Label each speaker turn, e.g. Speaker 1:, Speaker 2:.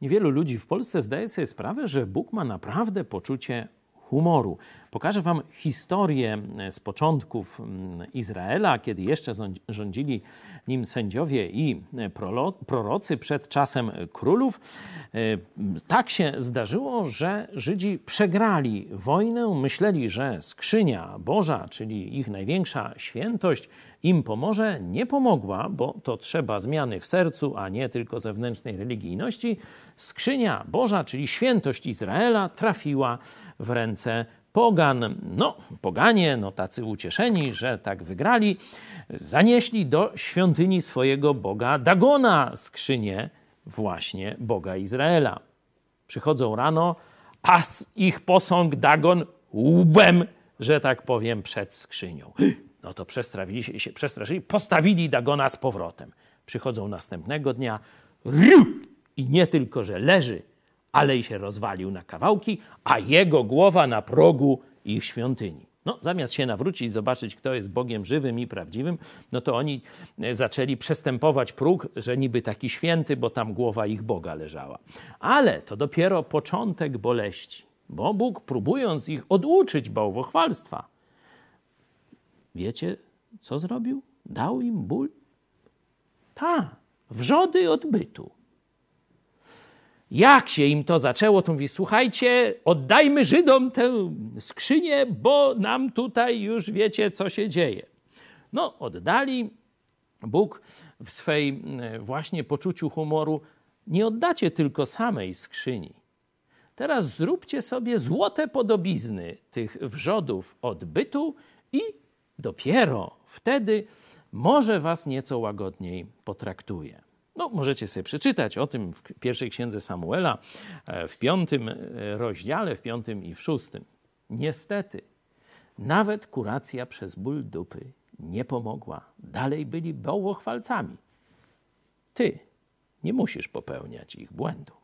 Speaker 1: Niewielu ludzi w Polsce zdaje sobie sprawę, że Bóg ma naprawdę poczucie humoru. Pokażę Wam historię z początków mm, Izraela, kiedy jeszcze rządzili nim sędziowie i prorocy przed czasem królów. E, tak się zdarzyło, że Żydzi przegrali wojnę, myśleli, że skrzynia Boża, czyli ich największa świętość, im pomoże. Nie pomogła, bo to trzeba zmiany w sercu, a nie tylko zewnętrznej religijności. Skrzynia Boża, czyli świętość Izraela, trafiła w ręce pogan. No, poganie, no tacy ucieszeni, że tak wygrali, zanieśli do świątyni swojego boga Dagona skrzynię właśnie Boga Izraela. Przychodzą rano, a ich posąg Dagon łbem, że tak powiem, przed skrzynią. No to przestraszyli się, przestraszyli, postawili Dagona z powrotem. Przychodzą następnego dnia, i nie tylko, że leży ale i się rozwalił na kawałki, a jego głowa na progu ich świątyni. No, zamiast się nawrócić, zobaczyć, kto jest Bogiem żywym i prawdziwym, no to oni e, zaczęli przestępować próg, że niby taki święty, bo tam głowa ich Boga leżała. Ale to dopiero początek boleści, bo Bóg, próbując ich oduczyć bałwochwalstwa, wiecie, co zrobił? Dał im ból? Ta, wrzody odbytu. Jak się im to zaczęło, to mówi, słuchajcie, oddajmy Żydom tę skrzynię, bo nam tutaj już wiecie, co się dzieje. No, oddali. Bóg w swej właśnie poczuciu humoru nie oddacie tylko samej skrzyni. Teraz zróbcie sobie złote podobizny tych wrzodów odbytu i dopiero wtedy może was nieco łagodniej potraktuje. No, możecie sobie przeczytać o tym w pierwszej księdze Samuela, e, w piątym e, rozdziale, w piątym i w szóstym. Niestety, nawet kuracja przez ból dupy nie pomogła. Dalej byli bołochwalcami. Ty nie musisz popełniać ich błędu.